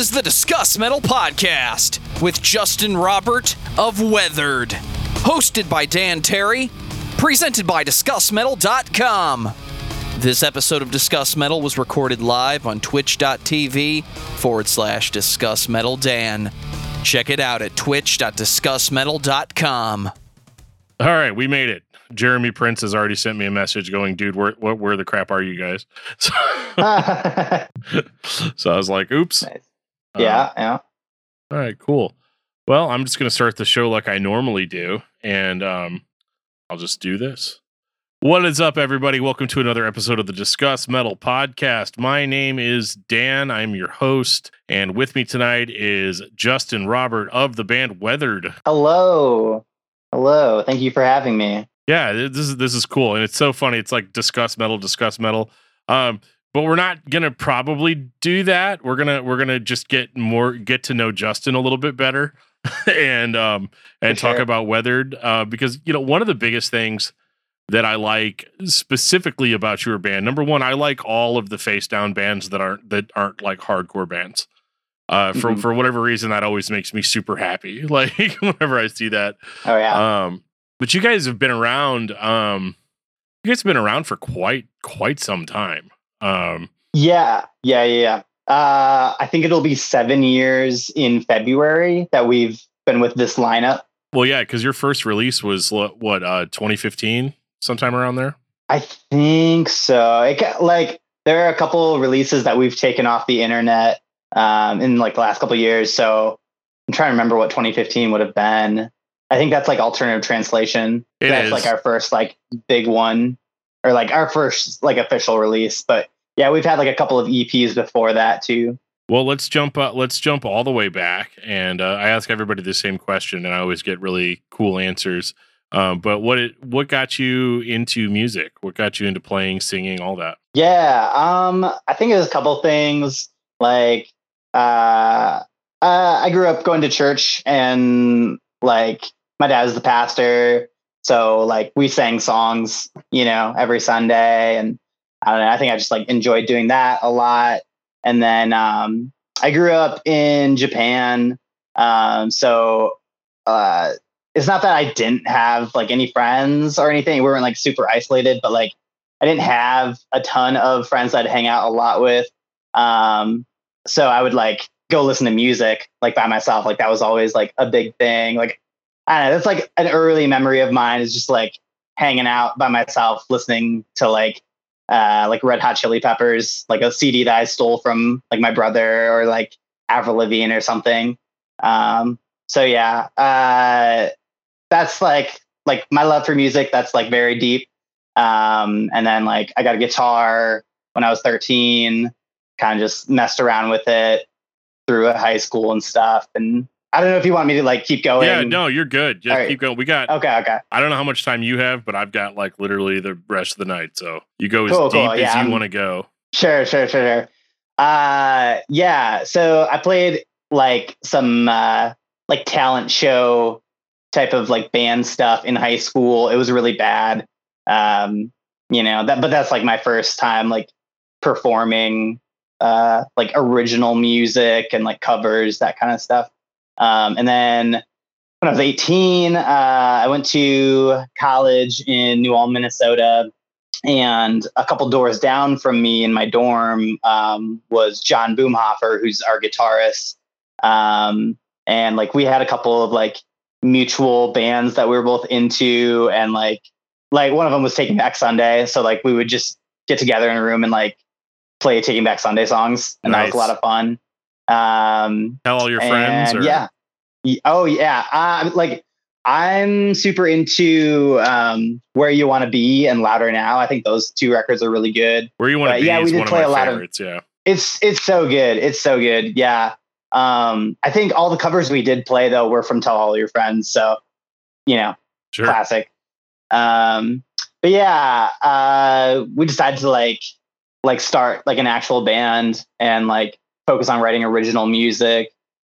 is the Discuss Metal Podcast with Justin Robert of Weathered. Hosted by Dan Terry, presented by DiscussMetal.com. This episode of Discuss Metal was recorded live on twitch.tv forward slash Discuss Metal Dan. Check it out at twitch.discussmetal.com. All right, we made it. Jeremy Prince has already sent me a message going, dude, where, what, where the crap are you guys? So, so I was like, oops. Nice. Yeah, Uh, yeah. all right, cool. Well, I'm just going to start the show like I normally do, and um, I'll just do this. What is up, everybody? Welcome to another episode of the Discuss Metal Podcast. My name is Dan. I'm your host, and with me tonight is Justin Robert of the band Weathered. Hello. Hello. Thank you for having me. Yeah, this is this is cool, and it's so funny. It's like discuss metal, discuss metal. Um, but we're not gonna probably do that. We're gonna we're gonna just get more get to know Justin a little bit better, and um and talk about weathered. Uh, because you know one of the biggest things that I like specifically about your band. Number one, I like all of the Facedown bands that aren't that aren't like hardcore bands. Uh, for Mhm. for whatever reason, that always makes me super happy. Like whenever I see that. Oh yeah. Um, but you guys have been around. Um, you guys have been around for quite quite some time. Um, yeah. Yeah. Yeah. Yeah. Uh, I think it'll be seven years in February that we've been with this lineup. well, yeah, because your first release was what uh 2015, sometime around there. I think so. It like there are a couple releases that we've taken off the internet um, in like the last couple years. So I'm trying to remember what 2015 would have been. I think that's like alternative translation. It that's is. like our first like big one, or like our first like official release. But yeah, we've had like a couple of EPs before that too. Well, let's jump. Uh, let's jump all the way back, and uh, I ask everybody the same question, and I always get really cool answers. Um, but what it what got you into music? What got you into playing, singing, all that? Yeah, um, I think it was a couple things like uh, uh, I grew up going to church and like my dad was the pastor, so like we sang songs, you know, every Sunday, and I don't know. I think I just like enjoyed doing that a lot. And then um, I grew up in Japan, um, so uh, it's not that I didn't have like any friends or anything. We weren't like super isolated, but like I didn't have a ton of friends that I'd hang out a lot with. Um, so I would like go listen to music like by myself. Like that was always like a big thing. Like I don't know, that's like an early memory of mine is just like hanging out by myself, listening to like uh like Red Hot Chili Peppers, like a CD that I stole from like my brother or like Avril Lavigne or something. Um so yeah, uh that's like like my love for music, that's like very deep. Um, and then like I got a guitar when I was 13, kind of just messed around with it through high school and stuff. And I don't know if you want me to like keep going. yeah, no, you're good. Just right. keep going. We got. Okay, okay. I don't know how much time you have, but I've got like literally the rest of the night. So you go as Cool, deep cool. as Yeah, you want to go. Sure, sure, sure, sure. Uh yeah. So I played like some uh like talent show type of like band stuff in high school. It was really bad. Um, you know, that but that's like my first time like performing uh like original music and like covers, that kind of stuff. Um and then when I was 18, uh I went to college in New Ulm, Minnesota and a couple doors down from me in my dorm um, was John Boomhofer, who's our guitarist. Um, and like we had a couple of like mutual bands that we were both into, and like like one of them was Taking Back Sunday, so like we would just get together in a room and like play Taking Back Sunday songs, and that was a lot of fun. Um, Tell all your friends. and Or, yeah. Oh yeah. Uh, like I'm super into um, where you want to be and louder now. I think those two records are really good. Where you want to be yeah, we did one play a lot of- yeah. It's it's so good. It's so good. Yeah. Um, I think all the covers we did play though were from Tell All Your Friends. So you know, Sure. classic. Um, but yeah, uh, we decided to like like start like an actual band and like focus on writing original music.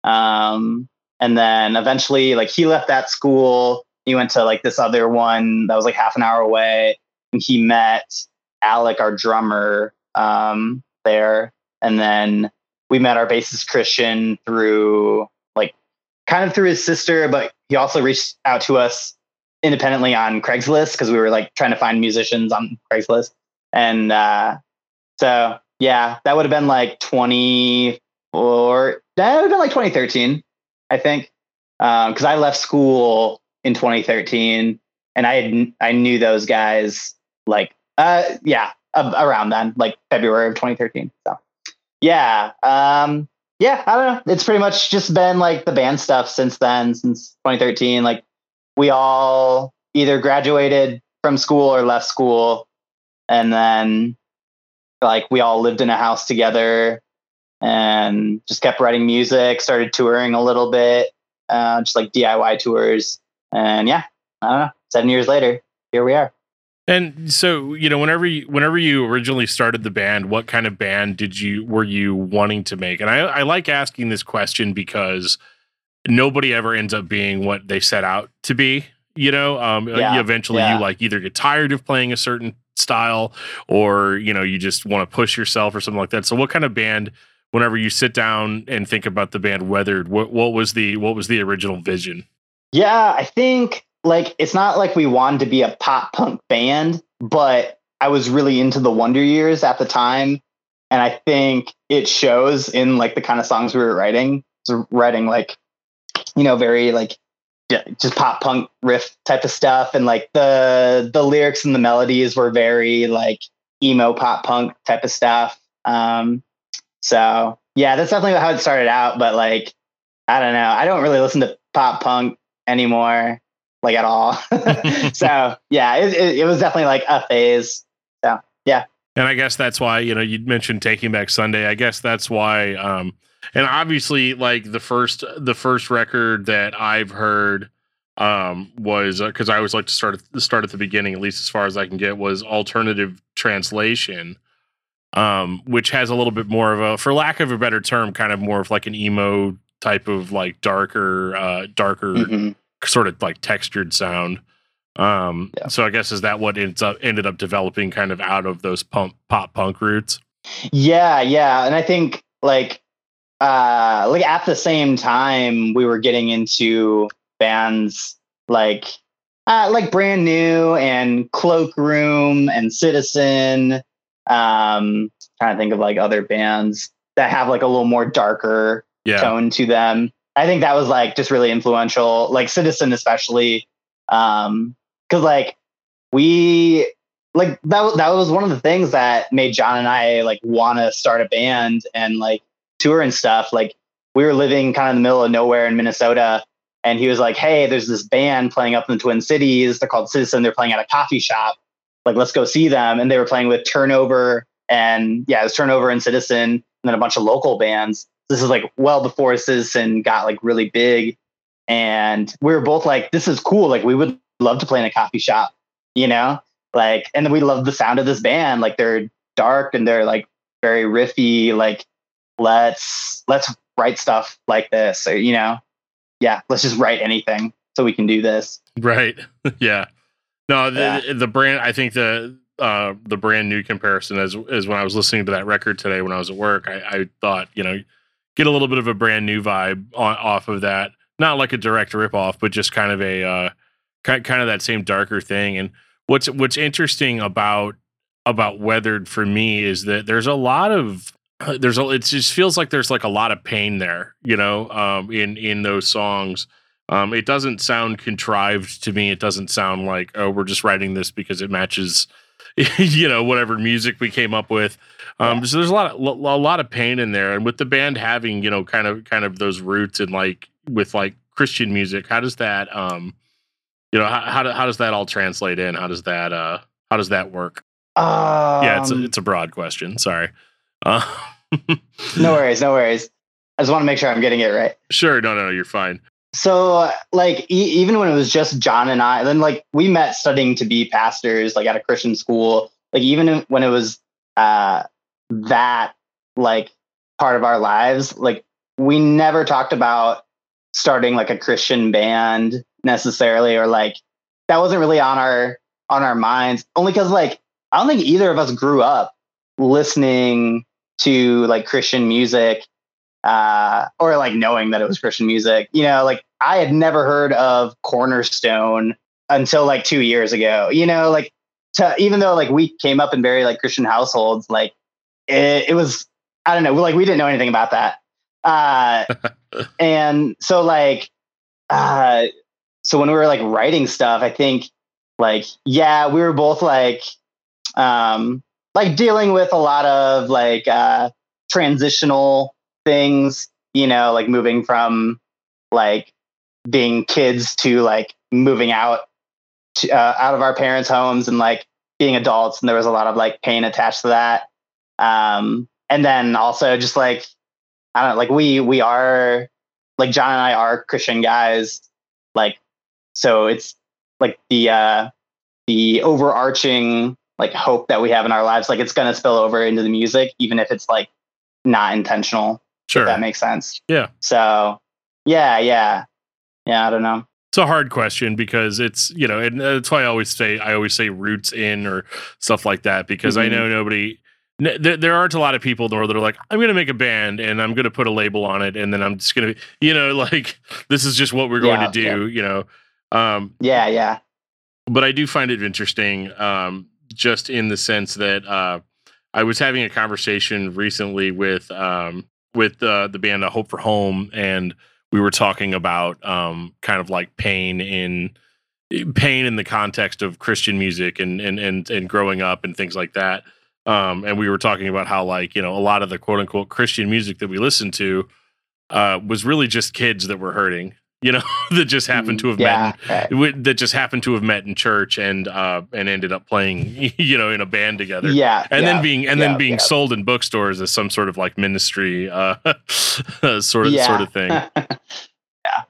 Um, and then eventually, like he left that school. He went to like this other one that was like half an hour away, and he met Alec, our drummer, um, there. And then we met our bassist Christian through like kind of through his sister, but he also reached out to us independently on Craigslist because we were like trying to find musicians on Craigslist. And uh, so yeah, that would have been like 20 or that would have been like 2013, I think. Because um, I left school in 2013 and I had, I knew those guys like, uh, yeah, around then, like February of 2013. So yeah, um, yeah, I don't know. It's pretty much just been like the band stuff since then, since 2013. Like we all either graduated from school or left school, and then like we all lived in a house together and just kept writing music. Started touring a little bit, uh, just like DIY tours, and yeah, I don't know. Seven years later, here we are. And so, you know, whenever you whenever you originally started the band, what kind of band did you were you wanting to make? And I, I like asking this question because nobody ever ends up being what they set out to be. You know, um, yeah, eventually yeah. you like either get tired of playing a certain style, or you know, you just want to push yourself or something like that. So, what kind of band? Whenever you sit down and think about the band Weathered, what what was the what was the original vision? Yeah, I think like it's not like we wanted to be a pop punk band, but I was really into the Wonder Years at the time. And I think it shows in like the kind of songs we were writing. So writing like, you know, very like just pop punk riff type of stuff. And like the the lyrics and the melodies were very like emo pop punk type of stuff. Um so yeah, that's definitely how it started out. But like, I don't know. I don't really listen to pop punk anymore like at all. so yeah, it, it, it was definitely like a phase. So yeah. And I guess that's why, you know, you mentioned Taking Back Sunday. I guess that's why um and obviously like the first the first record that I've heard um was because uh, I always like to start at start at the beginning, at least as far as I can get, was alternative translation. Um, which has a little bit more of a, for lack of a better term, kind of more of like an emo type of like darker, uh, darker mm-hmm sort of like textured sound. Um, yeah. so I guess is that what ends up ended up developing kind of out of those pump pop punk roots? Yeah, yeah, and I think like uh like at the same time we were getting into bands like uh like brand new and cloakroom and citizen um trying to think of like other bands that have like a little more darker yeah. tone to them I think that was like just really influential, like Citizen especially, um, because like we like that that was one of the things that made John and I like want to start a band and like tour and stuff. Like we were living kind of in the middle of nowhere in Minnesota, and he was like, "Hey, there's this band playing up in the Twin Cities. They're called Citizen. They're playing at a coffee shop. Like, let's go see them." And they were playing with Turnover and yeah, it was Turnover and Citizen, and then a bunch of local bands this is like well before Citizen got like really big. And we were both like, this is cool. Like we would love to play in a coffee shop, you know? Like, and we love the sound of this band. Like they're dark and they're like very riffy. Like, let's let's write stuff like this. Or, you know, yeah, let's just write anything so we can do this. Right. yeah. No, the, yeah. the brand I think the uh the brand new comparison is is when I was listening to that record today when I was at work, I, I thought, you know, get a little bit of a brand new vibe on, off of that. Not like a direct rip off, but just kind of a uh, kind kind of that same darker thing. And what's what's interesting about about weathered for me is that there's a lot of there's a it just feels like there's like a lot of pain there, you know, um, in in those songs. Um, it doesn't sound contrived to me. It doesn't sound like oh we're just writing this because it matches you know whatever music we came up with. Um yeah. so there's a lot of a lot of pain in there. And with the band having you know kind of kind of those roots and like with like christian music how does that um you know how how, how does that all translate in? How does that uh how does that work? Um, yeah it's a, it's a broad question. Sorry. Uh, no worries no worries. I just want to make sure i'm getting it right. Sure. No no you're fine so like e- even when it was just john and i then like we met studying to be pastors like at a christian school like even when it was uh that like part of our lives like we never talked about starting like a christian band necessarily or like that wasn't really on our on our minds only because like i don't think either of us grew up listening to like christian music uh, or like knowing that it was Christian music. You know, like I had never heard of Cornerstone until like two years ago. You know, like to, even though like we came up in very like Christian households, like it, it was I don't know, like we didn't know anything about that. Uh, and so like uh, so when we were like writing stuff, I think like yeah, we were both like um like dealing with a lot of like uh transitional things, you know, like moving from like being kids to like moving out to, uh, out of our parents' homes and like being adults, and there was a lot of like pain attached to that. Um, and then also just like I don't know, like we we are like John and I are Christian guys, like so it's like the uh the overarching like hope that we have in our lives, like it's gonna spill over into the music, even if it's like not intentional. Sure. That makes sense. Yeah. So yeah, yeah. Yeah, I don't know. It's a hard question because it's you know, and that's why I always say I always say roots in or stuff like that because I Mhm. know nobody. There, there aren't a lot of people though that are like, I'm going to make a band and I'm going to put a label on it, and then I'm just going to, be, you know, like this is just what we're going Yeah, to do, you know. Um, Yeah, yeah. but I do find it interesting, um, just in the sense that uh, I was having a conversation recently with um, with uh, the band uh, Hope for Home, and we were talking about um, kind of like pain in pain in the context of Christian music and and and and growing up and things like that. Um, and we were talking about how like you know a lot of the quote unquote Christian music that we listened to uh, was really just kids that were hurting, you know, that just happened to have met yeah, w- that just happened to have met in church and uh and ended up playing you know in a band together. Yeah, and yeah, then being and yeah, then being sold in bookstores as some sort of like ministry uh sort of sort of thing. Yeah.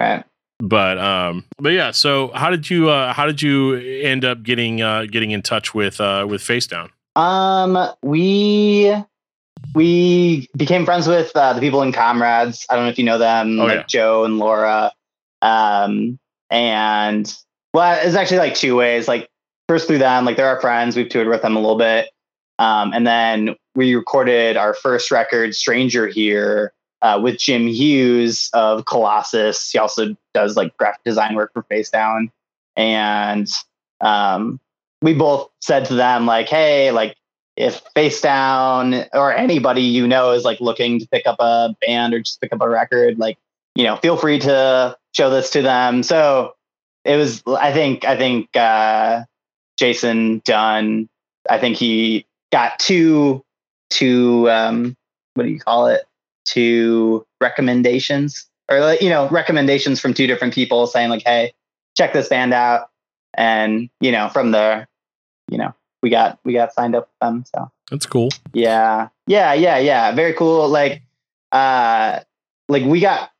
Right. but um but yeah so how did you uh how did you end up getting uh getting in touch with uh with Facedown Um, we we became friends with uh, the people in Comrades. I don't know if you know them, Oh, like yeah. Joe and Laura. Um, and well, it's actually like two ways. Like first through them, like they're our friends. We've toured with them a little bit. Um, and then we recorded our first record, Stranger Here, uh, with Jim Hughes of Colossus. He also does like graphic design work for Facedown. And um, we both said to them, like, hey, like, if Facedown or anybody you know is like looking to pick up a band or just pick up a record, like, you know, feel free to show this to them. So it was, I think, I think uh, Jason Dunn, I think he got two, two, um, what do you call it? Two recommendations or, like, you know, recommendations from two different people saying, like, hey, check this band out. And, you know, from there, you know, we got, we got signed up with them. So. that's cool Yeah. Yeah, yeah, yeah. Very cool. Like uh like we got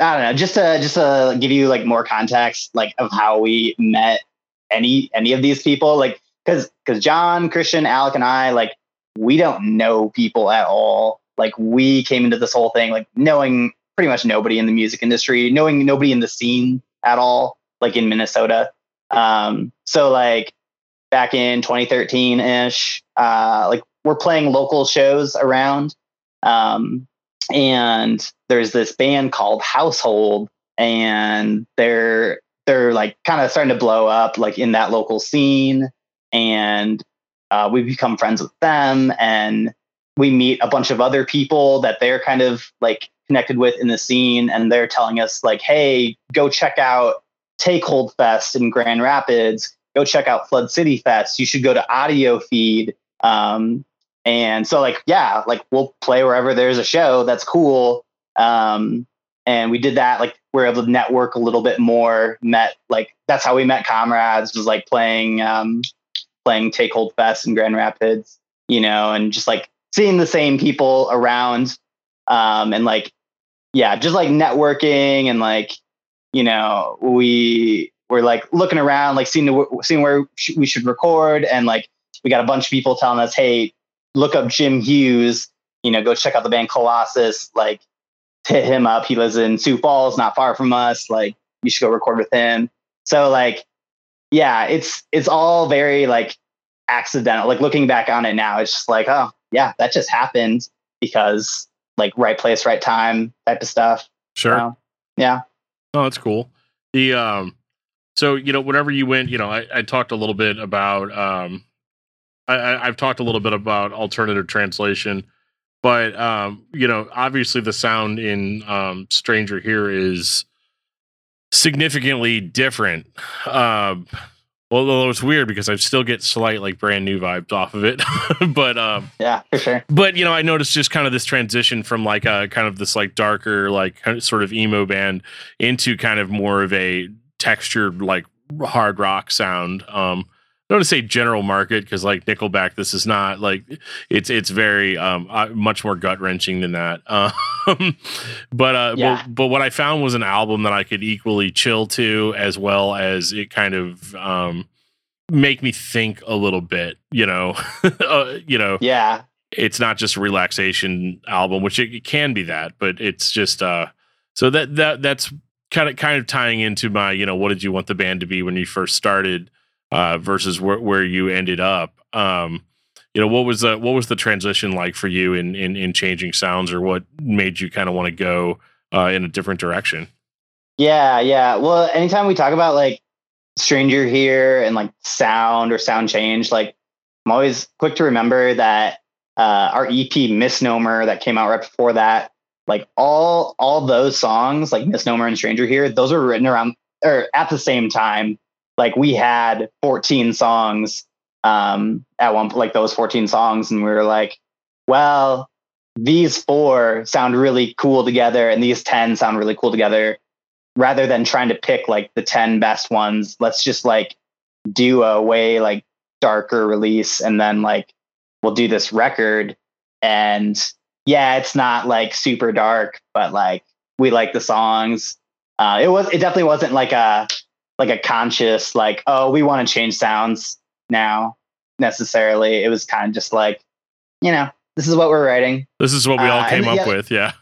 I don't know, just to just to give you like more context like of how we met any any of these people like cuz cuz John, Christian, Alec and I like we don't know people at all. Like we came into this whole thing like knowing pretty much nobody in the music industry, knowing nobody in the scene at all like in Minnesota. Um so like back in 2013 ish uh like we're playing local shows around um and there's this band called household and they're they're like kind of starting to blow up like in that local scene and uh, we become friends with them and we meet a bunch of other people that they're kind of like connected with in the scene and they're telling us like hey go check out take hold fest in grand rapids go check out flood city fest you should go to Audiofeed um, and so like yeah like we'll play wherever there's a show that's cool um, and we did that like we are able to network a little bit more met like that's how we met comrades was like playing um, playing take hold fest in grand rapids you know and just like seeing the same people around um, and like yeah just like networking and like you know we were like looking around like seeing the, seeing where sh- we should record and like we got a bunch of people telling us hey look up jim hughes you know go check out the band colossus like hit him up he lives in sioux falls not far from us like you should go record with him so like yeah it's it's all very like accidental like looking back on it now it's just like oh yeah that just happened because like right place, right time type of stuff. Sure. So, yeah. Oh, that's cool. The um, so you know, whenever you went, you know, I, I talked a little bit about um, I, I I've talked a little bit about alternative translation, but um, you know, obviously the sound in um, Stranger here is significantly different. Um, although it's weird because I still get slight like brand new vibes off of it, but um, Yeah, for sure. but you know, I noticed just kind of this transition from like a kind of this like darker, like sort of emo band into kind of more of a textured like hard rock sound. Um, I don't want to say general market because like Nickelback, this is not like it's it's very um uh, much more gut wrenching than that. Um, but uh, Yeah. but, but what I found was an album that I could equally chill to as well as it kind of um make me think a little bit. You know, uh, you know Yeah. it's not just a relaxation album, which it, it can be that, but it's just uh so that that that's kind of kind of tying into my, you know, what did you want the band to be when you first started uh versus where where you ended up. Um you know, what was the what was the transition like for you in in in changing sounds or what made you kind of want to go uh in a different direction? Yeah, yeah. Well, anytime we talk about like Stranger here and like sound or sound change, like I'm always quick to remember that uh, our EP Misnomer that came out right before that, like all all those songs, like Misnomer and Stranger here, those were written around or at the same time. Like we had 14 songs um at one like those 14 songs, and we were like, well, these four sound really cool together, and these 10 sound really cool together rather than trying to pick like the 10 best ones let's just like do a way like darker release and then like we'll do this record and yeah it's not like super dark but like we like the songs uh it was it definitely wasn't like a like a conscious like oh we want to change sounds now necessarily it was kind of just like you know this is what we're writing This is what we all Uh, came up yeah- with, yeah.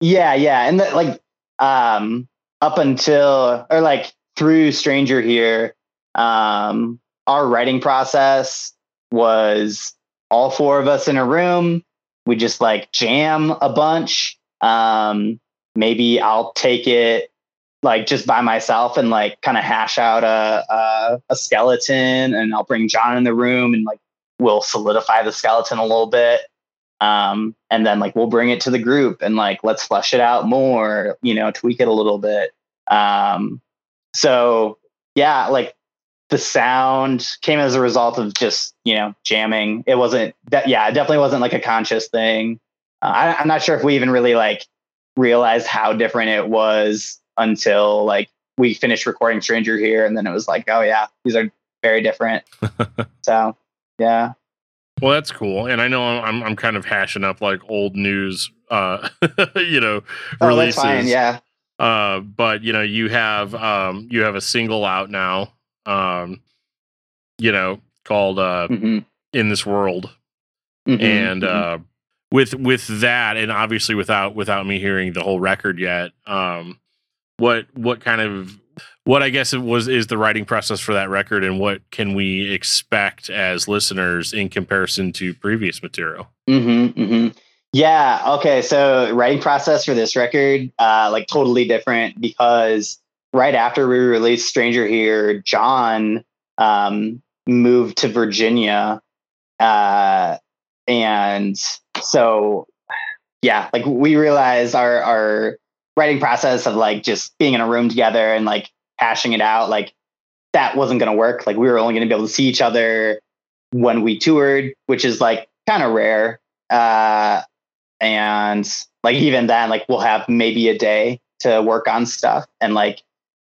yeah, yeah, and the, like um up until or like through Stranger here, um our writing process was all four of us in a room. We just like jam a bunch. Um maybe I'll take it like just by myself and like kind of hash out a, a a skeleton and I'll bring John in the room and like we'll solidify the skeleton a little bit um, and then like we'll bring it to the group and like let's flesh it out more you know tweak it a little bit um, so yeah like the sound came as a result of just you know jamming. It wasn't that yeah it definitely wasn't like a conscious thing. Uh, I, i'm not sure if we even really like realized how different it was until like we finished recording stranger here and then it was like oh yeah these are very different. So yeah. Well, that's cool, and I know I'm I'm kind of hashing up like old news, uh, you know, oh releases. that's fine yeah. Uh, but you know, you have um, you have a single out now, um, you know, called uh, Mhm. "In This World," Mhm. and Mhm. uh, with with that, and obviously without without me hearing the whole record yet, um, what what kind of what I guess it was is the writing process for that record, and what can we expect as listeners in comparison to previous material? Mm-hmm, mm-hmm. Yeah. Okay. So writing process for this record, uh, like totally different because right after we released Stranger Here, John um, moved to Virginia, uh, and so yeah, like we realized our our writing process of like just being in a room together and like hashing it out, like that wasn't going to work. Like we were only going to be able to see each other when we toured, which is like kind of rare uh and like even then like we'll have maybe a day to work on stuff and like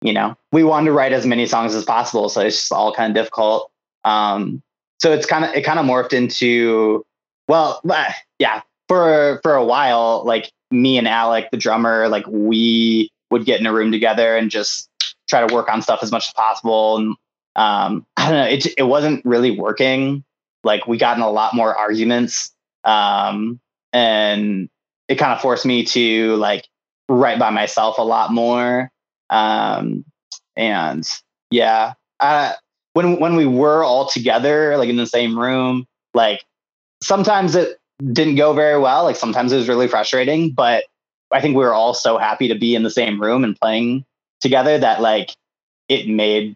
you know we wanted to write as many songs as possible so it's just all kind of difficult. Um so it's kind of it kind of morphed into well uh, yeah for for a while like me and alec the drummer like we would get in a room together and just try to work on stuff as much as possible and um i don't know it, it wasn't really working. Like we got in a lot more arguments um and it kind of forced me to like write by myself a lot more um and yeah uh when when we were all together like in the same room like sometimes it didn't go very well. Like sometimes it was really frustrating, but I think we were all so happy to be in the same room and playing together that like it made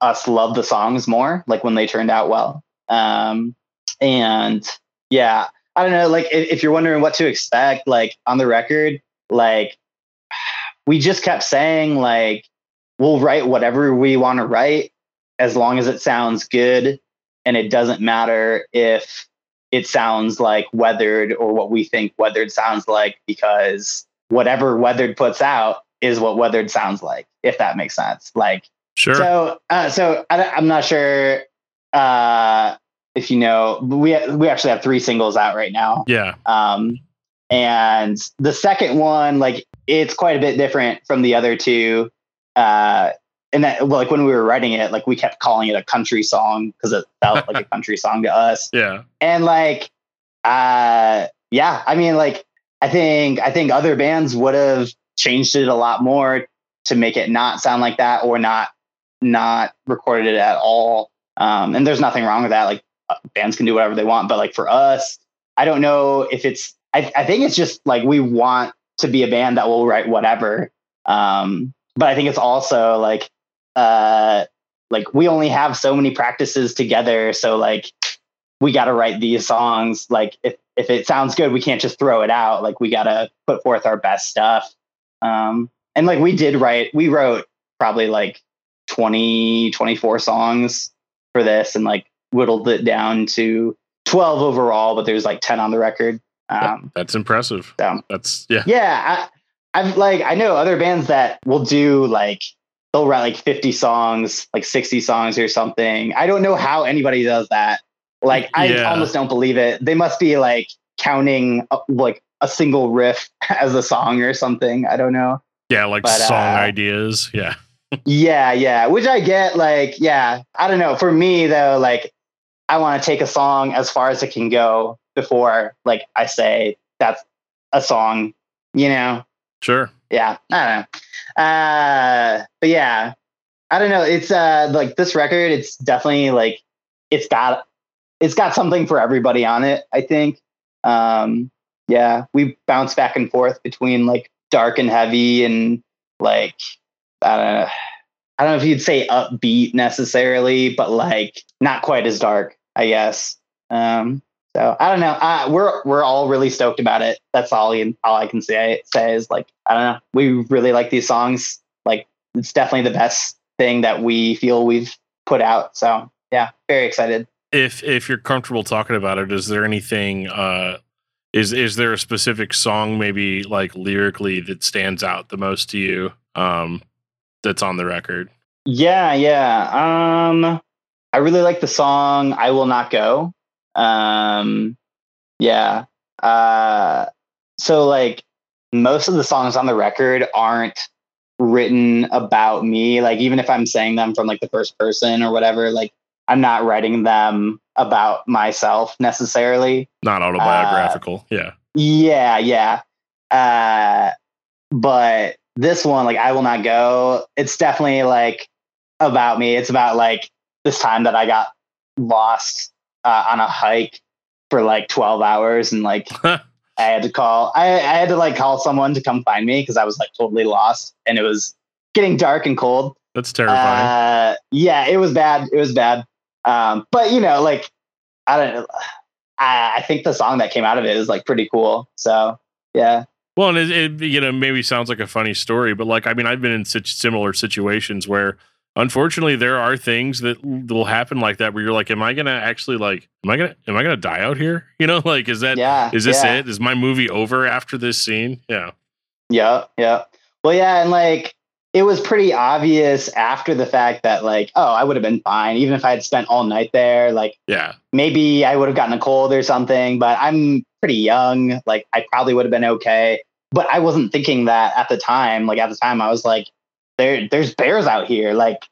us love the songs more, like when they turned out well. Um, and yeah, I don't know, like if, if you're wondering what to expect, like on the record, like we just kept saying like we'll write whatever we want to write as long as it sounds good and it doesn't matter if it sounds like weathered or what we think weathered sounds like because whatever weathered puts out is what weathered sounds like if that makes sense like Sure. so uh, so I, i'm not sure uh if you know we we actually have three singles out right now yeah. um, and the second one, like it's quite a bit different from the other two. Uh, and that, well, like when we were writing it, like we kept calling it a country song because it felt like a country song to us. Yeah. And like, uh, yeah, I mean, like I think I think other bands would have changed it a lot more to make it not sound like that or not not recorded it at all. Um, and there's nothing wrong with that. Like uh, bands can do whatever they want, but like for us, I don't know if it's. I, I think it's just like we want to be a band that will write whatever. Um, but I think it's also like, uh, like we only have so many practices together, so like we got to write these songs. Like if if it sounds good, we can't just throw it out. Like we got to put forth our best stuff. Um, and like we did write, we wrote probably like 20, 24 songs for this, and like whittled it down to 12 overall, but there's like 10 on the record. Um, That's impressive. so That's yeah. yeah, I, I've like I know other bands that will do like they'll write like 50 songs, like 60 songs or something. I don't know how anybody does that. Like I Yeah. almost don't believe it. They must be like counting uh, like a single riff as a song or something. I don't know. Yeah, like But, song uh, ideas. Yeah. Yeah, yeah. Which I get, like, yeah. I don't know. For me though, like I want to take a song as far as it can go before like I say that's a song, you know? Sure. Yeah. I don't know. Uh but yeah. I don't know. It's uh like this record, it's definitely like it's got it's got something for everybody on it, I think. Um yeah, we bounce back and forth between like dark and heavy and like I don't know. I don't know if you'd say upbeat necessarily, but like not quite as dark, I guess. Um, so I don't know. Uh, we're we're all really stoked about it. That's all you, all I can say. Say is like I don't know. We really like these songs. Like it's definitely the best thing that we feel we've put out. So yeah, very excited. If if you're comfortable talking about it, is there anything uh is is there a specific song maybe like lyrically that stands out the most to you um that's on the record? Yeah, yeah. Um, I really like the song "I Will Not Go." Um, yeah. Uh, so like most of the songs on the record aren't written about me. Like even if I'm saying them from like the first person or whatever, like I'm not writing them about myself necessarily. Not autobiographical. yeah. Yeah, yeah. Uh, but this one, like, I will not go. It's definitely like about me. It's about like this time that I got lost uh, on a hike for like 12 hours and like I had to call, I, I had to like call someone to come find me because I was like totally lost and it was getting dark and cold. That's terrifying. Uh, yeah, it was bad. It was bad. Um, but you know, like I don't. I, I think the song that came out of it is like pretty cool. So yeah, Well, and it, it you know maybe sounds like a funny story, but like I mean, I've been in such similar situations where unfortunately there are things that will happen like that where you're like, am I gonna actually like, am I gonna, am I gonna die out here? You know, like is that yeah. is this yeah. it? Is my movie over after this scene? Yeah, Yeah, yeah. Well, yeah, and like it was pretty obvious after the fact that like, oh, I would have been fine even if I had spent all night there. Like yeah, maybe I would have gotten a cold or something, but I'm pretty young. Like I probably would have been okay. But I wasn't thinking that at the time. Like at the time I was like, there there's bears out here. Like,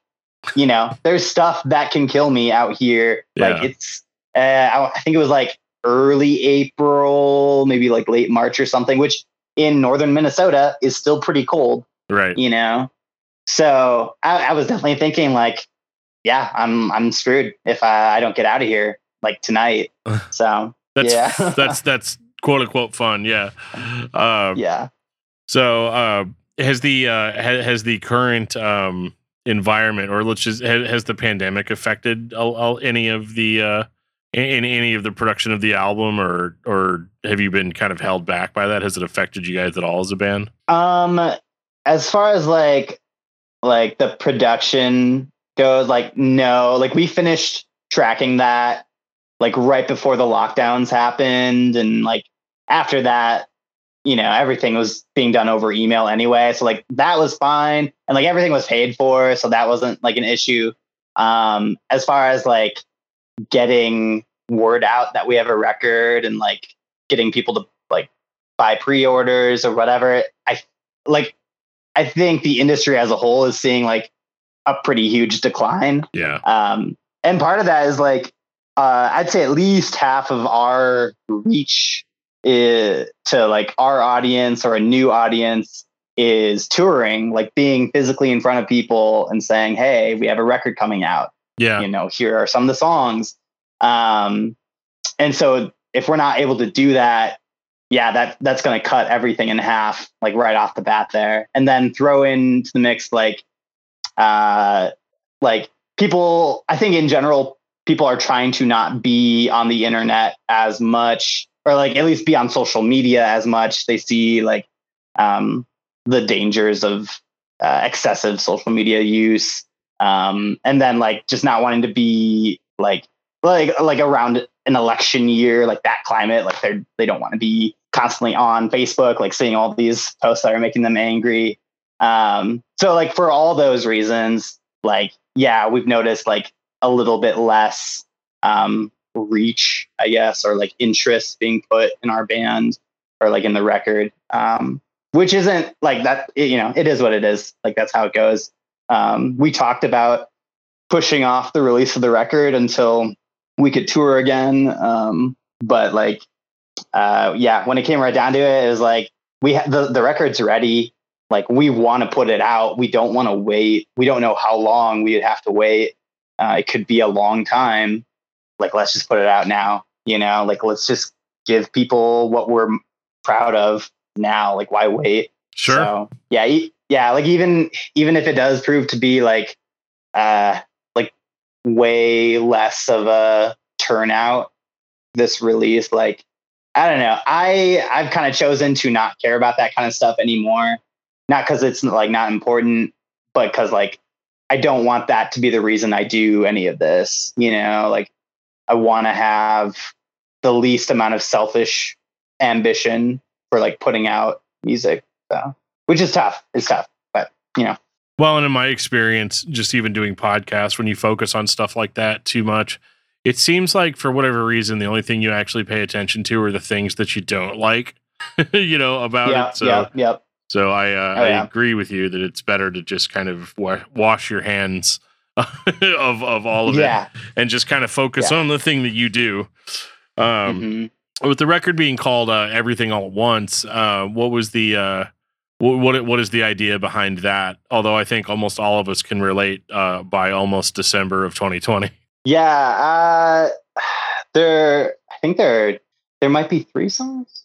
you know, there's stuff that can kill me out here. Like it's uh, I, I think it was like early April, maybe like late March or something, which in northern Minnesota is still pretty cold right. you know so I, I was definitely thinking like yeah i'm i'm screwed if i, I don't get out of here like tonight so That's Yeah. that's that's quote unquote fun. Yeah. Um, yeah. So uh, has the uh, ha- has the current um, environment, or let's just has, has the pandemic affected all, all, any of the uh, in any of the production of the album, or or have you been kind of held back by that? Has it affected you guys at all as a band? Um, as far as like like the production goes, like no, like we finished tracking that like right before the lockdowns happened, and like after that, you know, everything was being done over email anyway. So like that was fine, and like everything was paid for, so that wasn't like an issue. Um, as far as like getting word out that we have a record and like getting people to like buy pre-orders or whatever, I like I think the industry as a whole is seeing like a pretty huge decline. Yeah. Um, and part of that is like, uh, I'd say at least half of our reach is, to like our audience or a new audience is touring, like being physically in front of people and saying, Hey, we have a record coming out. Yeah. You know, here are some of the songs. Um, and so if we're not able to do that, yeah, that that's going to cut everything in half, like right off the bat there, and then throw into the mix like, uh, like people. I think in general, people are trying to not be on the internet as much, or like at least be on social media as much. They see like um, the dangers of uh, excessive social media use, um, and then like just not wanting to be like like like around an election year, like that climate, like they're they don't want to be constantly on Facebook, like seeing all these posts that are making them angry. Um, so like for all those reasons, like yeah, we've noticed like a little bit less um, reach, I guess, or like interest being put in our band or like in the record, um, which isn't like that. You know, it is what it is. Like that's how it goes. Um, we talked about pushing off the release of the record until we could tour again. Um, but like, uh, yeah, when it came right down to it, it was like we ha- the the record's ready. Like we want to put it out. We don't want to wait. We don't know how long we would have to wait. Uh, it could be a long time. Like let's just put it out now. You know, like let's just give people what we're proud of now. Like why wait? Sure. So, yeah, e- yeah. Like even even if it does prove to be like uh like way less of a turnout this release, like I don't know. I I've kind of chosen to not care about that kind of stuff anymore. Not because it's like not important, but because like I don't want that to be the reason I do any of this. You know, like I want to have the least amount of selfish ambition for like putting out music. So, which is tough. It's tough, but you know. Well, and in my experience, just even doing podcasts, when you focus on stuff like that too much, it seems like for whatever reason, the only thing you actually pay attention to are the things that you don't like, you know, about yeah, it. So, yep, yep. so I, uh, Oh, yeah. I agree with you that it's better to just kind of wa- wash your hands of of all of Yeah. it and just kind of focus Yeah. on the thing that you do. Um, Mhm. with the record being called uh, "Everything All at Once," uh, what was the uh, what, what what is the idea behind that? Although I think almost all of us can relate uh, by almost December of 2020. Yeah. Uh, there, I think there, there might be three songs.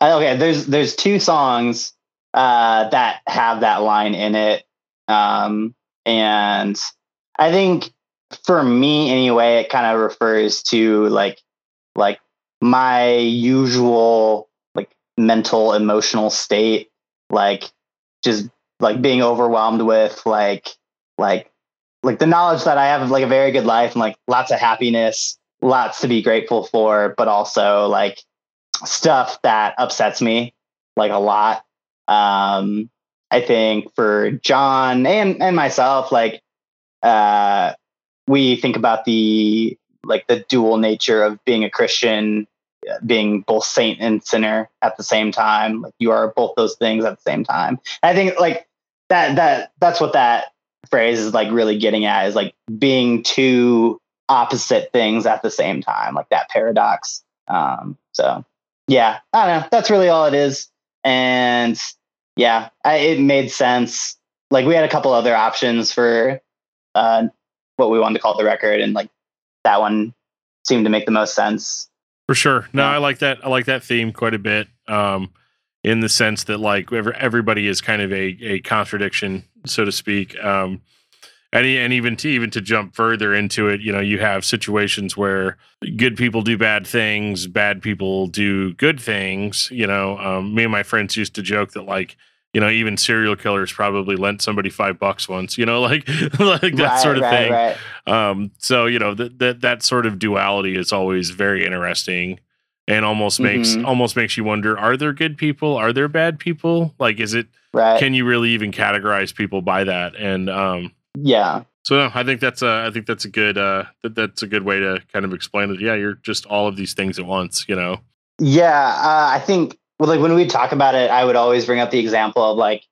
Uh, okay, there's there's two songs uh, that have that line in it, um, and I think for me anyway, it kind of refers to like like my usual like mental emotional state, like just like being overwhelmed with like like like the knowledge that I have like a very good life and like lots of happiness, lots to be grateful for, but also like stuff that upsets me like a lot. Um, I think for John and and myself, like uh, we think about the like the dual nature of being a Christian, uh, being both saint and sinner at the same time. Like you are both those things at the same time. And I think like that that that's what that phrase is like really getting at is like being two opposite things at the same time, like that paradox. Um, so yeah, I don't know. That's really all it is. And yeah, I, it made sense. Like we had a couple other options for uh, what we wanted to call the record, and like that one seemed to make the most sense. For sure. No. I like that. I like that theme quite a bit. Um, in the sense that like everybody is kind of a, a contradiction, so to speak. Um, and, and even to even to jump further into it, you know, you have situations where good people do bad things, bad people do good things. You know, um, me and my friends used to joke that like, you know, even serial killers probably lent somebody five bucks once. You know, like like that right, sort of right, thing. Right. Um, so you know that that that sort of duality is always very interesting, and almost makes Mhm. almost makes you wonder: Are there good people? Are there bad people? Like, is it? Right. Can you really even categorize people by that? And um, yeah. so no, I think that's a I think that's a good uh that, that's a good way to kind of explain it. Yeah, you're just all of these things at once. You know. Yeah, uh, I think well, like when we talk about it, I would always bring up the example of like,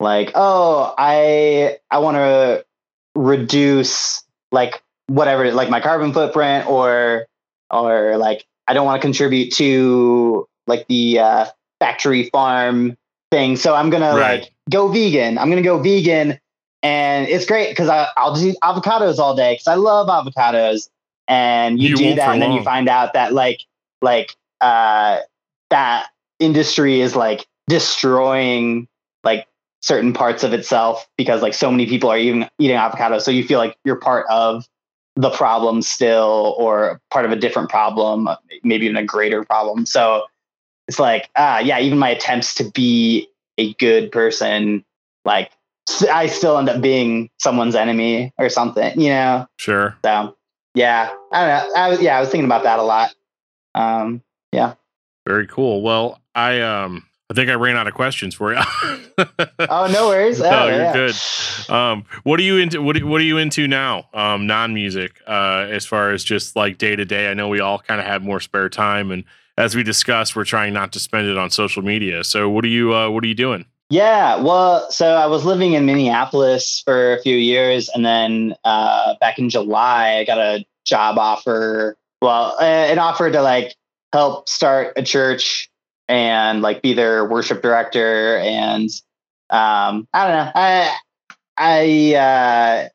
like, oh, I I want to reduce like whatever, like my carbon footprint, or or like I don't want to contribute to like the uh, factory farm thing, so I'm gonna Right. like go vegan. I'm gonna go vegan, and it's great because I'll just eat avocados all day because I love avocados. And you, You do that, and then you find out that like like uh that industry is like destroying like certain parts of itself because like so many people are even eating avocado so you feel like you're part of the problem still or part of a different problem maybe even a greater problem so it's like ah yeah even my attempts to be a good person like i still end up being someone's enemy or something you know Sure. so yeah i don't know I was yeah i was thinking about that a lot um yeah. Very cool. Well, I um I think I ran out of questions for you. Oh, no worries. no, Oh, you're yeah. good. Um, what are you into? What are- What are you into now? Um, non music. Uh, as far as just like day to day, I know we all kind of have more spare time, and as we discussed, we're trying not to spend it on social media. So, what are you? Uh, what are you doing? Yeah, well, so I was living in Minneapolis for a few years, and then uh, back in July, I got a job offer. Well, an offer to like help start a church and like be their worship director, and um, I don't know, I, I,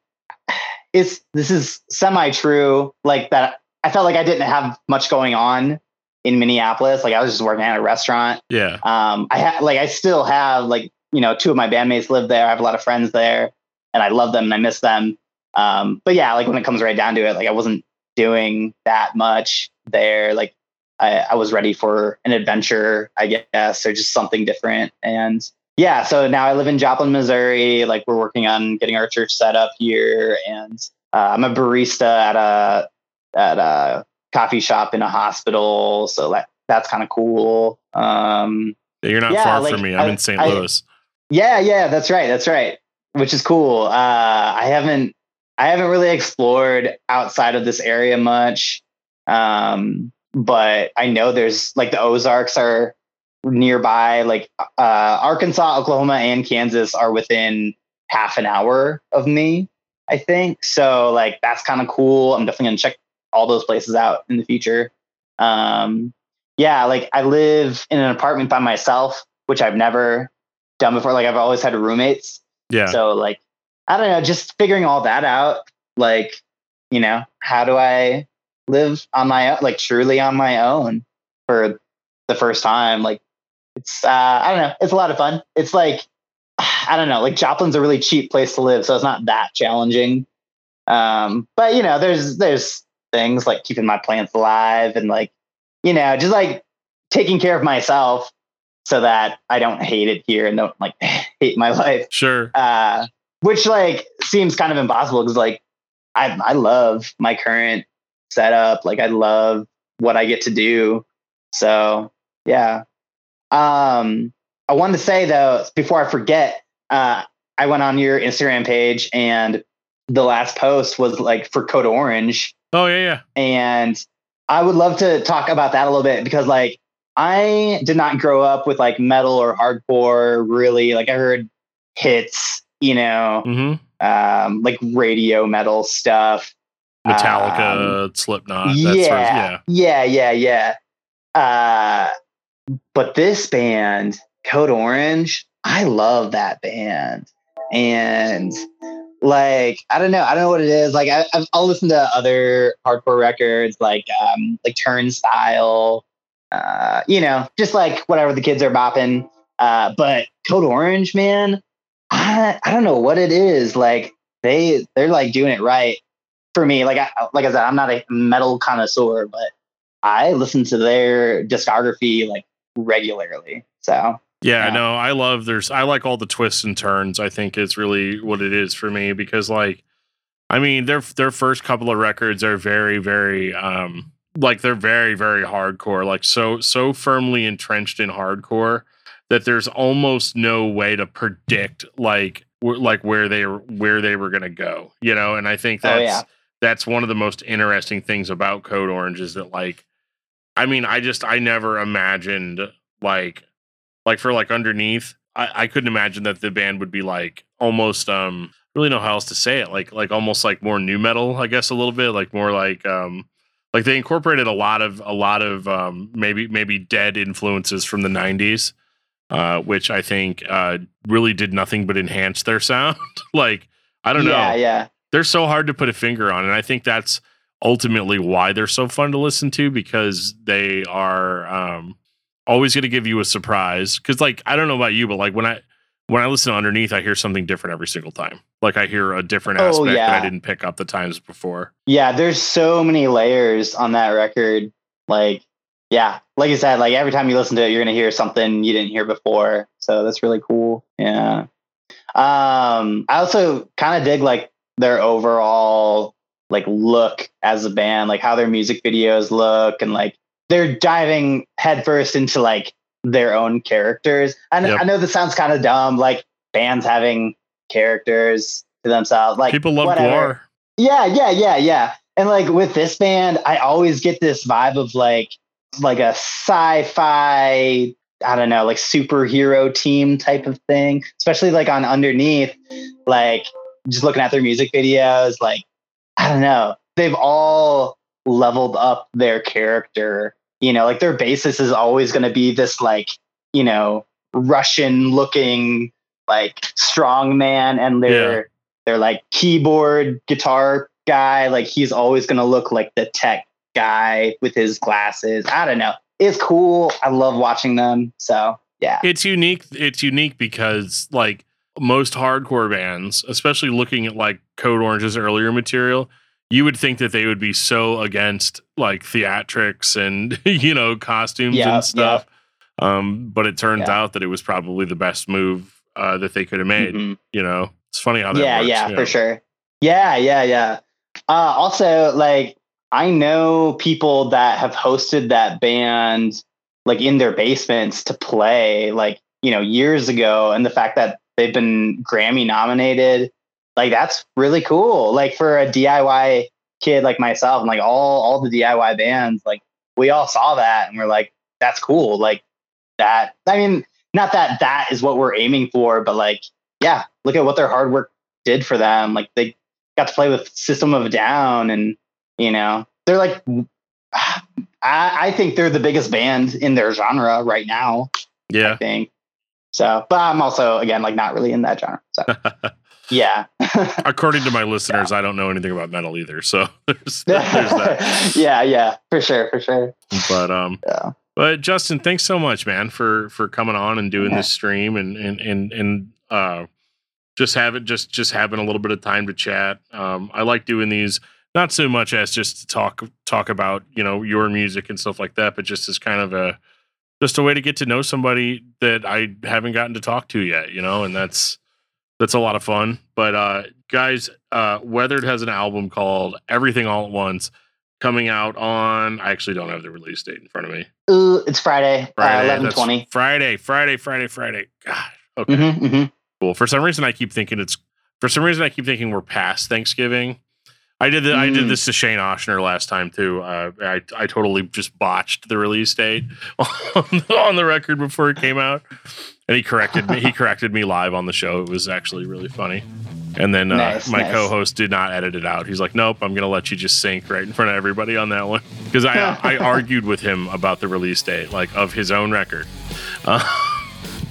uh, it's this is semi true, like that. I felt like I didn't have much going on in Minneapolis. Like I was just working at a restaurant Yeah, um, I ha- like I still have like you know two of my bandmates live there. I have a lot of friends there, and I love them and I miss them. Um, but yeah, like when it comes right down to it, like I wasn't doing that much there. Like I, I was ready for an adventure, I guess, or just something different. And yeah, so now I live in Joplin, Missouri. Like we're working on getting our church set up here, and uh, I'm a barista at a at a coffee shop in a hospital. So that that's kind of cool. Um, you're not Yeah, far like, from me. I'm I- in St. I- Louis. yeah, yeah, that's right. That's right. Which is cool. Uh, I haven't I haven't really explored outside of this area much. Um, but I know there's like the Ozarks are nearby. Like uh, Arkansas, Oklahoma, and Kansas are within half an hour of me. I think so. Like that's kind of cool. I'm definitely gonna check all those places out in the future. Um, yeah, like I live in an apartment by myself, which I've never done before. Like I've always had roommates. Yeah, So like I don't know, just figuring all that out. Like, you know, how do I live on my own, like truly on my own for the first time? Like it's uh I don't know, it's a lot of fun. It's like I don't know, like Joplin's a really cheap place to live, so it's not that challenging. Um, but you know, there's there's things like keeping my plants alive and like, you know, just like taking care of myself so that I don't hate it here and don't like hate my life. sure. Uh, which like seems kind of impossible because like I I love my current setup. Like I love what I get to do. So yeah. Um, I wanted to say though before I forget, uh, I went on your Instagram page and the last post was like for Code Orange Oh yeah, yeah. and I would love to talk about that a little bit because like I did not grow up with like metal or hardcore really like I heard hits you know Mm-hmm. um like radio metal stuff Metallica, Slipknot. That yeah, sort of, yeah. yeah yeah yeah uh but this band Code Orange I love that band and like I don't know, I don't know what it is. Like I, I'll listen to other hardcore records, like um, like Turnstile, uh, you know, just like whatever the kids are bopping. Uh, but Code Orange, man, I I don't know what it is. Like they they're like doing it right for me. Like I like I said, I'm not a metal connoisseur, but I listen to their discography like regularly. So Yeah, Yeah. no, I love there's I like all the twists and turns. I think it's really what it is for me because like I mean, their their first couple of records are very very um like they're very very hardcore, like so so firmly entrenched in hardcore that there's almost no way to predict like wh- like where they were where they were going to go, you know? And I think Oh, that's yeah. That's one of the most interesting things about Code Orange is that like I mean, I just I never imagined like like for like underneath, I, I couldn't imagine that the band would be like almost um really know how else to say it. Like like almost like more nu metal, I guess a little bit. Like more like um like they incorporated a lot of a lot of um maybe maybe dead influences from the nineties. Uh, which I think uh, really did nothing but enhance their sound. like I don't know yeah, yeah. They're so hard to put a finger on and i think that's ultimately why they're so fun to listen to because they are um always going to give you a surprise because like i don't know about you but like when i when i listen to underneath i hear something different every single time like i hear a different Oh, aspect that i didn't pick up the times before Yeah, there's so many layers on that record. Like, yeah, like you said, like every time you listen to it, you're gonna hear something you didn't hear before. So that's really cool. Yeah. Um, I also kind of dig like their overall like look as a band, like how their music videos look, and like they're diving headfirst into like their own characters. And Yep. I know this sounds kind of dumb, like bands having characters to themselves. Like people love whatever. GWAR. Yeah, yeah, yeah, yeah. And like with this band, I always get this vibe of like like a sci-fi, I don't know, like superhero team type of thing. Especially like on underneath, like just looking at their music videos, like I don't know. They've all leveled up their character. You know, like their basis is always gonna be this like, you know, Russian looking like strong man and their their like keyboard guitar guy. Like he's always going to look like the tech guy with his glasses. I don't know. It's cool. I love watching them. So yeah. It's unique it's unique because like most hardcore bands especially looking at like code orange's earlier material you would think that they would be so against like theatrics and you know costumes Yeah, and stuff. Um but it turns Yeah. out that it was probably the best move uh that they could have made Mhm. you know? It's funny how that yeah works, yeah you for sure. Yeah yeah yeah. Uh also like i know people that have hosted that band like in their basements to play like you know years ago and the fact that they've been grammy nominated. Like that's really cool. Like for a diy kid like myself and like all all the diy bands like we all saw that and we're like that's cool. Like that i mean not that that is what we're aiming for but like yeah look at what their hard work did for them. Like they got to play with system of down and you know they're like I, I think they're the biggest band in their genre right now Yeah, i think so but i'm also again like not really in that genre so. Yeah. According to my listeners i don't know anything about metal either so there's, there's that. Yeah yeah for sure for sure. But um yeah. But Justin, thanks so much, man, for for coming on and doing Yeah. this stream and and and and uh, just having just just having a little bit of time to chat. Um, I like doing these not so much as just to talk talk about you know your music and stuff like that, but just as kind of a just a way to get to know somebody that I haven't gotten to talk to yet, you know, and that's that's a lot of fun. But uh, guys, uh, Weathered has an album called Everything All at Once coming out on. I actually don't have the release date in front of me. Ooh, it's friday, Friday. uh, that's 1120 Friday, Friday, Friday, Friday. God. Okay. hmm hmm Cool. For some reason I keep thinking it's for some reason I keep thinking we're past Thanksgiving. I did the, I did Mm. this to Shane Ochsner last time too. Uh, I I totally just botched the release date on, on the record before it came out, and he corrected me. He corrected me live on the show. It was actually really funny. And then uh, Nice, my nice. co-host did not edit it out. He's like, "Nope, I'm going to let you just sink right in front of everybody on that one." Because I I argued with him about the release date, like of his own record, uh,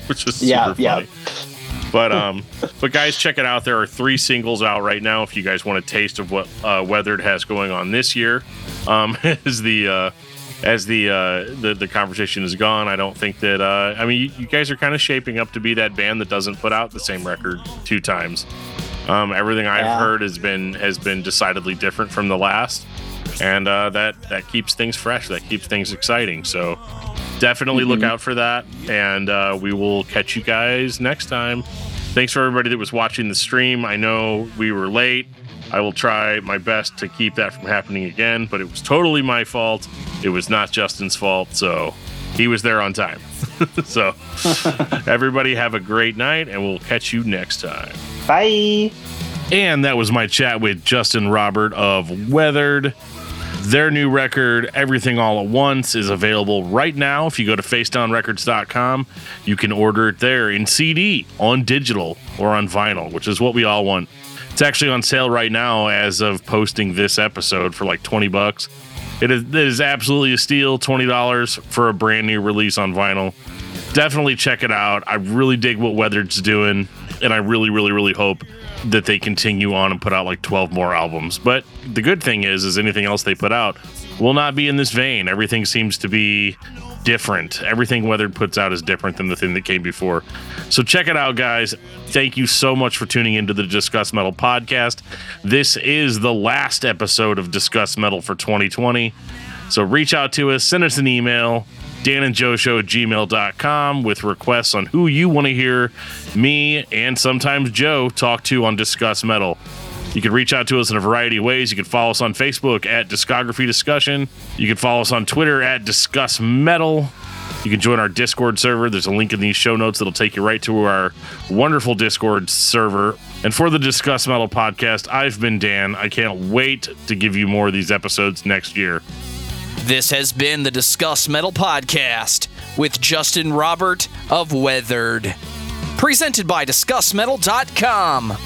which was super Yeah, yeah. funny. But um, but guys, check it out. There are three singles out right now. If you guys want a taste of what uh, Weathered has going on this year, um, as the uh, as the, uh, the the conversation is gone, I don't think that. Uh, I mean, you, you guys are kind of shaping up to be that band that doesn't put out the same record two times. Um, everything I've Yeah. heard has been has been decidedly different from the last, and uh, that that keeps things fresh. That keeps things exciting. So definitely look Mhm. out for that, and uh, we will catch you guys next time. Thanks for everybody that was watching the stream. I know we were late. I will try my best to keep that from happening again, but it was totally my fault. It was not Justin's fault, so he was there on time. so everybody have a great night, and we'll catch you next time. Bye. And that was my chat with Justin Robert of Weathered. Their new record, Everything All at Once, is available right now. If you go to facedownrecords.com, you can order it there in CD, on digital, or on vinyl, which is what we all want. It's actually on sale right now as of posting this episode for like 20 bucks. It is, it is absolutely a steal, $20 for a brand new release on vinyl. Definitely check it out. I really dig what Weathered's doing, and I really, really, really hope that they continue on and put out like 12 more albums. But the good thing is, is anything else they put out will not be in this vein. Everything seems to be different. Everything Weathered puts out is different than the thing that came before. So check it out, guys. Thank you so much for tuning into the Discuss Metal podcast. This is the last episode of Discuss Metal for 2020. So reach out to us, send us an email, Dan and Joe Show at gmail.com with requests on who you want to hear me and sometimes Joe talk to on Discuss Metal. You can reach out to us in a variety of ways. You can follow us on Facebook at Discography Discussion. You can follow us on Twitter at Discuss Metal. You can join our Discord server. There's a link in these show notes that'll take you right to our wonderful Discord server. And for the Discuss Metal podcast, I've been Dan. I can't wait to give you more of these episodes next year. This has been the Discuss Metal Podcast with Justin Robert of Weathered. Presented by DiscussMetal.com.